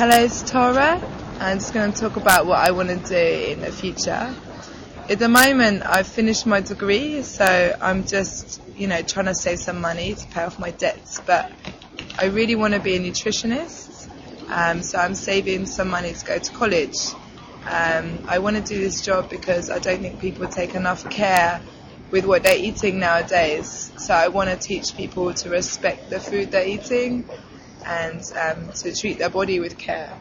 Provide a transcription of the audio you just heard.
Hello, it's Tara. I'm just going to talk about what I want to do in the future. At the moment, I've finished my degree, so I'm just, you know, trying to save some money to pay off my debts. But I really want to be a nutritionist, um, so I'm saving some money to go to college. Um, I want to do this job because I don't think people take enough care with what they're eating nowadays. So I want to teach people to respect the food they're eating and um, to treat their body with care.